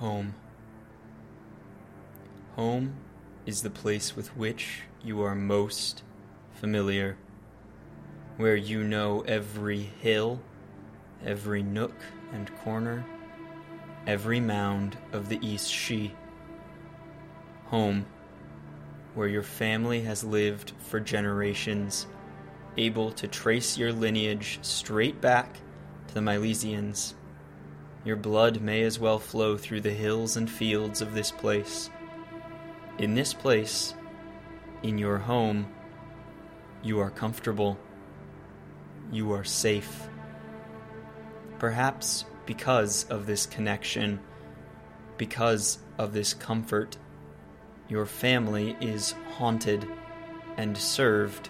Home. Home is the place with which you are most familiar, where you know every hill, every nook and corner, every mound of the Aos Sí. Home, where your family has lived for generations, able to trace your lineage straight back to the Milesians. Your blood may as well flow through the hills and fields of this place. In this place, in your home, you are comfortable. You are safe. Perhaps because of this connection, because of this comfort, your family is haunted and served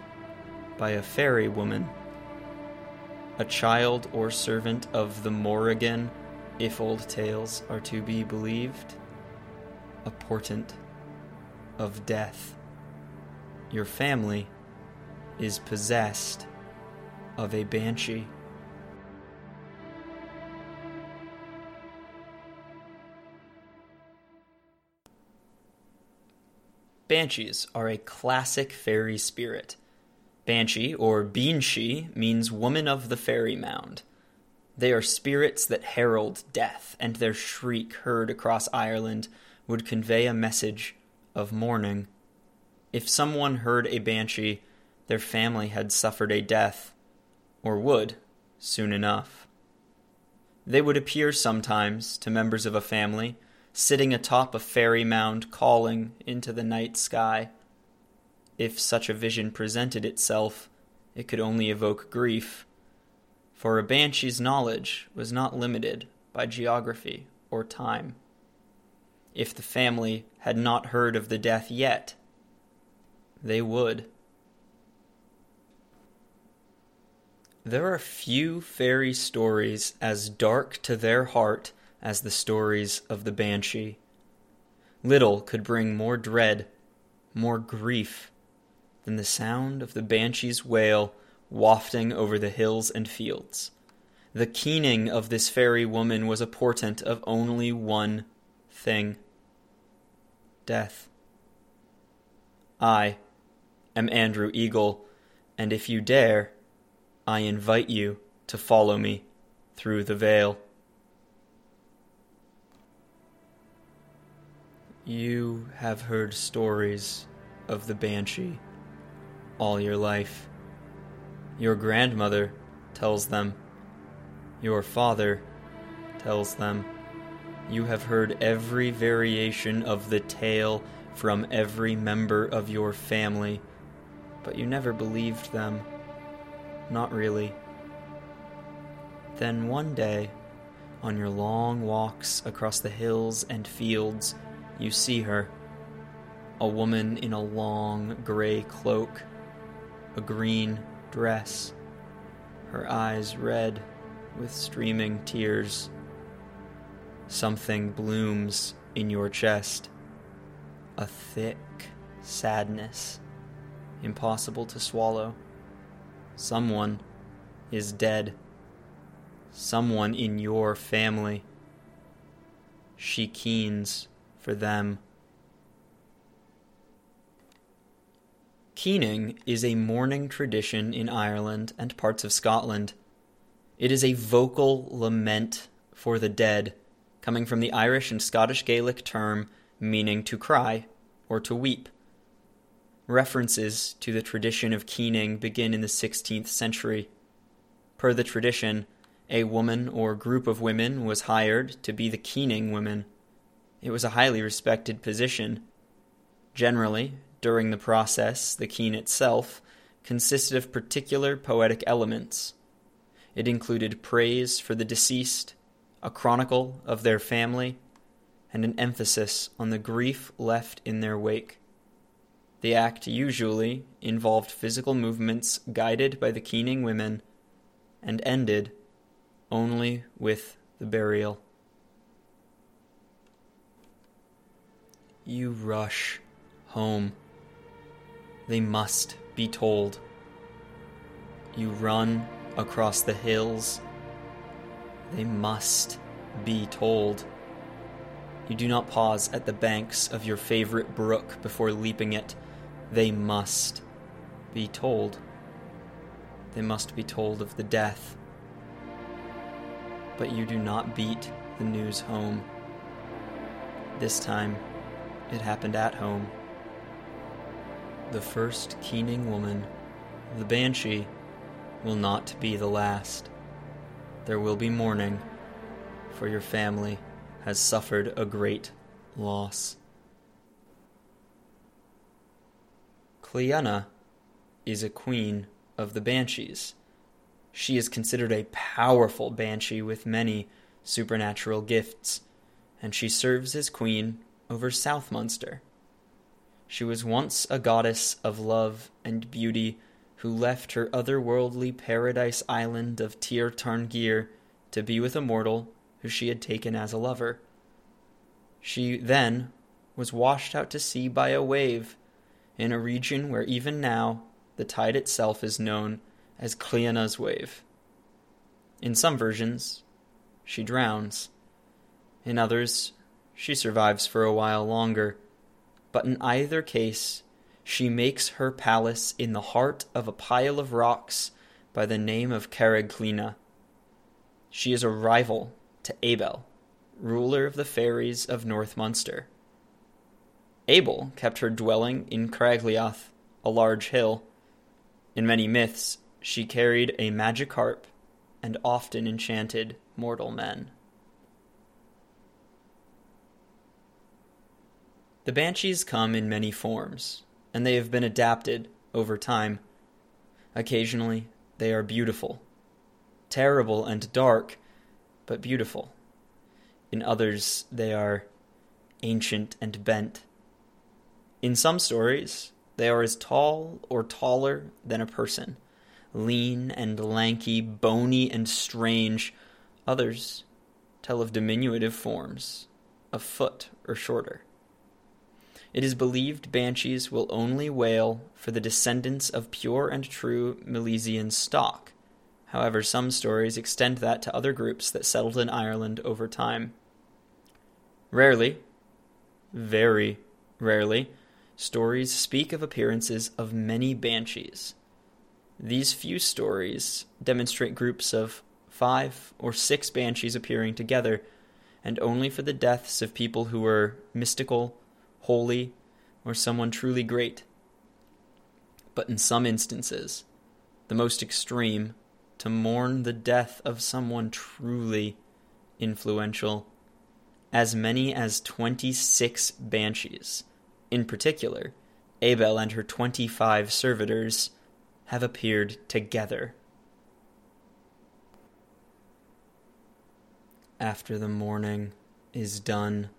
by a fairy woman. A child or servant of the Morrigan, if old tales are to be believed. A portent of death. Your family is possessed of a banshee. Banshees are a classic fairy spirit. Banshee, or Beanshee, means woman of the fairy mound. They are spirits that herald death, and their shriek heard across Ireland would convey a message of mourning. If someone heard a banshee, their family had suffered a death, or would, soon enough. They would appear sometimes to members of a family, sitting atop a fairy mound calling into the night sky. If such a vision presented itself, it could only evoke grief, for a banshee's knowledge was not limited by geography or time. If the family had not heard of the death yet, they would. There are few fairy stories as dark to their heart as the stories of the banshee. Little could bring more dread, more grief, than the sound of the banshee's wail wafting over the hills and fields. The keening of this fairy woman was a portent of only one thing death. I am Andrew Eagle, and if you dare, I invite you to follow me through the veil. You have heard stories of the Banshee all your life. Your grandmother tells them. Your father tells them. You have heard every variation of the tale from every member of your family, but you never believed them. Not really. Then one day, on your long walks across the hills and fields, you see her. A woman in a long gray cloak, a green dress, her eyes red with streaming tears. Something blooms in your chest, a thick sadness, impossible to swallow. Someone is dead. Someone in your family. She keens for them. Keening is a mourning tradition in Ireland and parts of Scotland. It is a vocal lament for the dead, coming from the Irish and Scottish Gaelic term meaning to cry or to weep. References to the tradition of keening begin in the 16th century. Per the tradition, a woman or group of women was hired to be the keening women. It was a highly respected position. Generally, during the process, the keen itself consisted of particular poetic elements. It included praise for the deceased, a chronicle of their family, and an emphasis on the grief left in their wake. The act usually involved physical movements guided by the keening women and ended only with the burial. You rush home they must be told. You run across the hills. They must be told. You do not pause at the banks of your favorite brook before leaping it. They must be told. They must be told of the death. But you do not beat the news home. This time, it happened at home. The first keening woman, the Banshee, will not be the last. There will be mourning, for your family has suffered a great loss. Clíodhna is a queen of the Banshees. She is considered a powerful banshee with many supernatural gifts, and she serves as queen over South Munster. She was once a goddess of love and beauty who left her otherworldly paradise island of Tir Tairngire to be with a mortal who she had taken as a lover. She then was washed out to sea by a wave in a region where even now the tide itself is known as Clíodhna's wave. In some versions, she drowns. In others, she survives for a while longer. But in either case, she makes her palace in the heart of a pile of rocks by the name of Carreg She is a rival to Abel, ruler of the fairies of North Munster. Abel kept her dwelling in Cragliath, a large hill. In many myths, she carried a magic harp and often enchanted mortal men. The banshees come in many forms, and they have been adapted over time. Occasionally, they are beautiful, terrible and dark, but beautiful. In others, they are ancient and bent. In some stories, they are as tall or taller than a person, lean and lanky, bony and strange. Others tell of diminutive forms, a foot or shorter. It is believed banshees will only wail for the descendants of pure and true Milesian stock. However, some stories extend that to other groups that settled in Ireland over time. Rarely, very rarely, stories speak of appearances of many banshees. These few stories demonstrate groups of five or six banshees appearing together, and only for the deaths of people who were mystical holy, or someone truly great. But in some instances, the most extreme, to mourn the death of someone truly influential, as many as 26 banshees, in particular, Abel and her 25 servitors, have appeared together. After the mourning is done,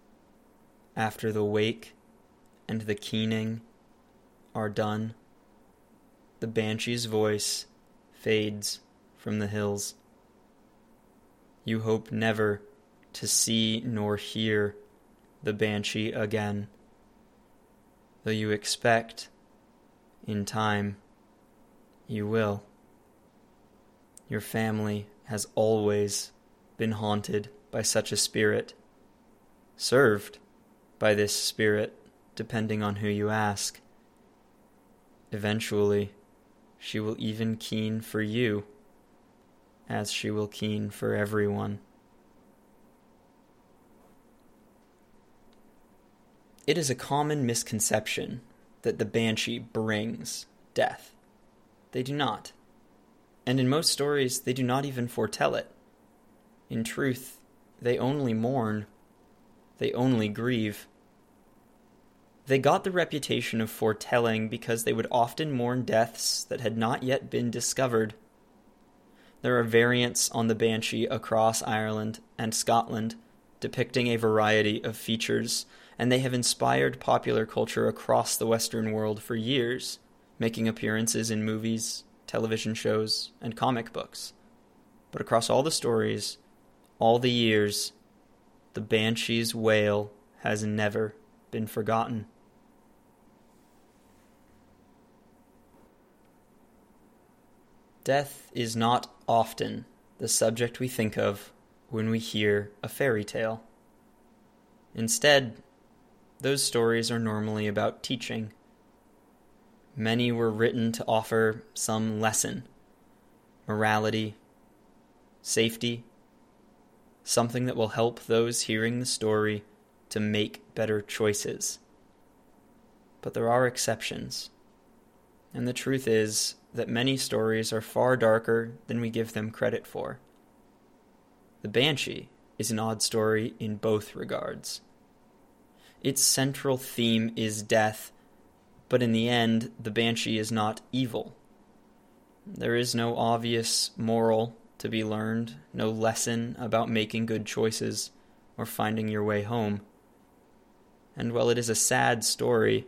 after the wake and the keening are done, the banshee's voice fades from the hills. You hope never to see nor hear the banshee again, though you expect, in time, you will. Your family has always been haunted by such a spirit, served by this spirit depending on who you ask. Eventually, she will even keen for you, as she will keen for everyone. It is a common misconception that the banshee brings death. They do not. And in most stories, they do not even foretell it. In truth, they only mourn, they only grieve. They got the reputation of foretelling because they would often mourn deaths that had not yet been discovered. There are variants on the Banshee across Ireland and Scotland, depicting a variety of features, and they have inspired popular culture across the Western world for years, making appearances in movies, television shows, and comic books. But across all the stories, all the years, the Banshee's wail has never been forgotten. Death is not often the subject we think of when we hear a fairy tale. Instead, those stories are normally about teaching. Many were written to offer some lesson morality, safety, something that will help those hearing the story to make better choices. But there are exceptions. And the truth is that many stories are far darker than we give them credit for. The Banshee is an odd story in both regards. Its central theme is death, but in the end, the Banshee is not evil. There is no obvious moral to be learned, no lesson about making good choices or finding your way home. And while it is a sad story,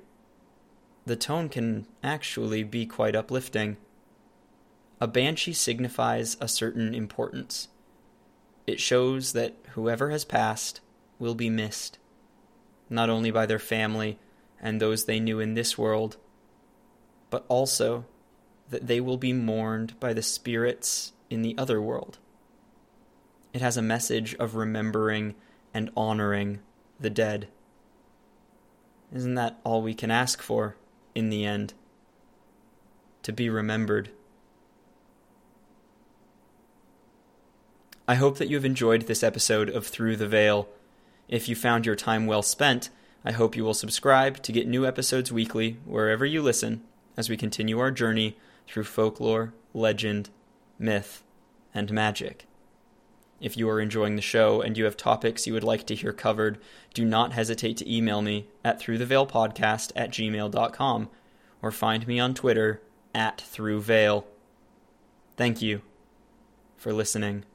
the tone can actually be quite uplifting. A banshee signifies a certain importance. It shows that whoever has passed will be missed, not only by their family and those they knew in this world, but also that they will be mourned by the spirits in the other world. It has a message of remembering and honoring the dead. Isn't that all we can ask for in the end? To be remembered. I hope that you have enjoyed this episode of Through the Veil. If you found your time well spent, I hope you will subscribe to get new episodes weekly wherever you listen as we continue our journey through folklore, legend, myth, and magic. If you are enjoying the show and you have topics you would like to hear covered, do not hesitate to email me at throughtheveilpodcast at gmail.com or find me on Twitter at throughveil. Thank you for listening.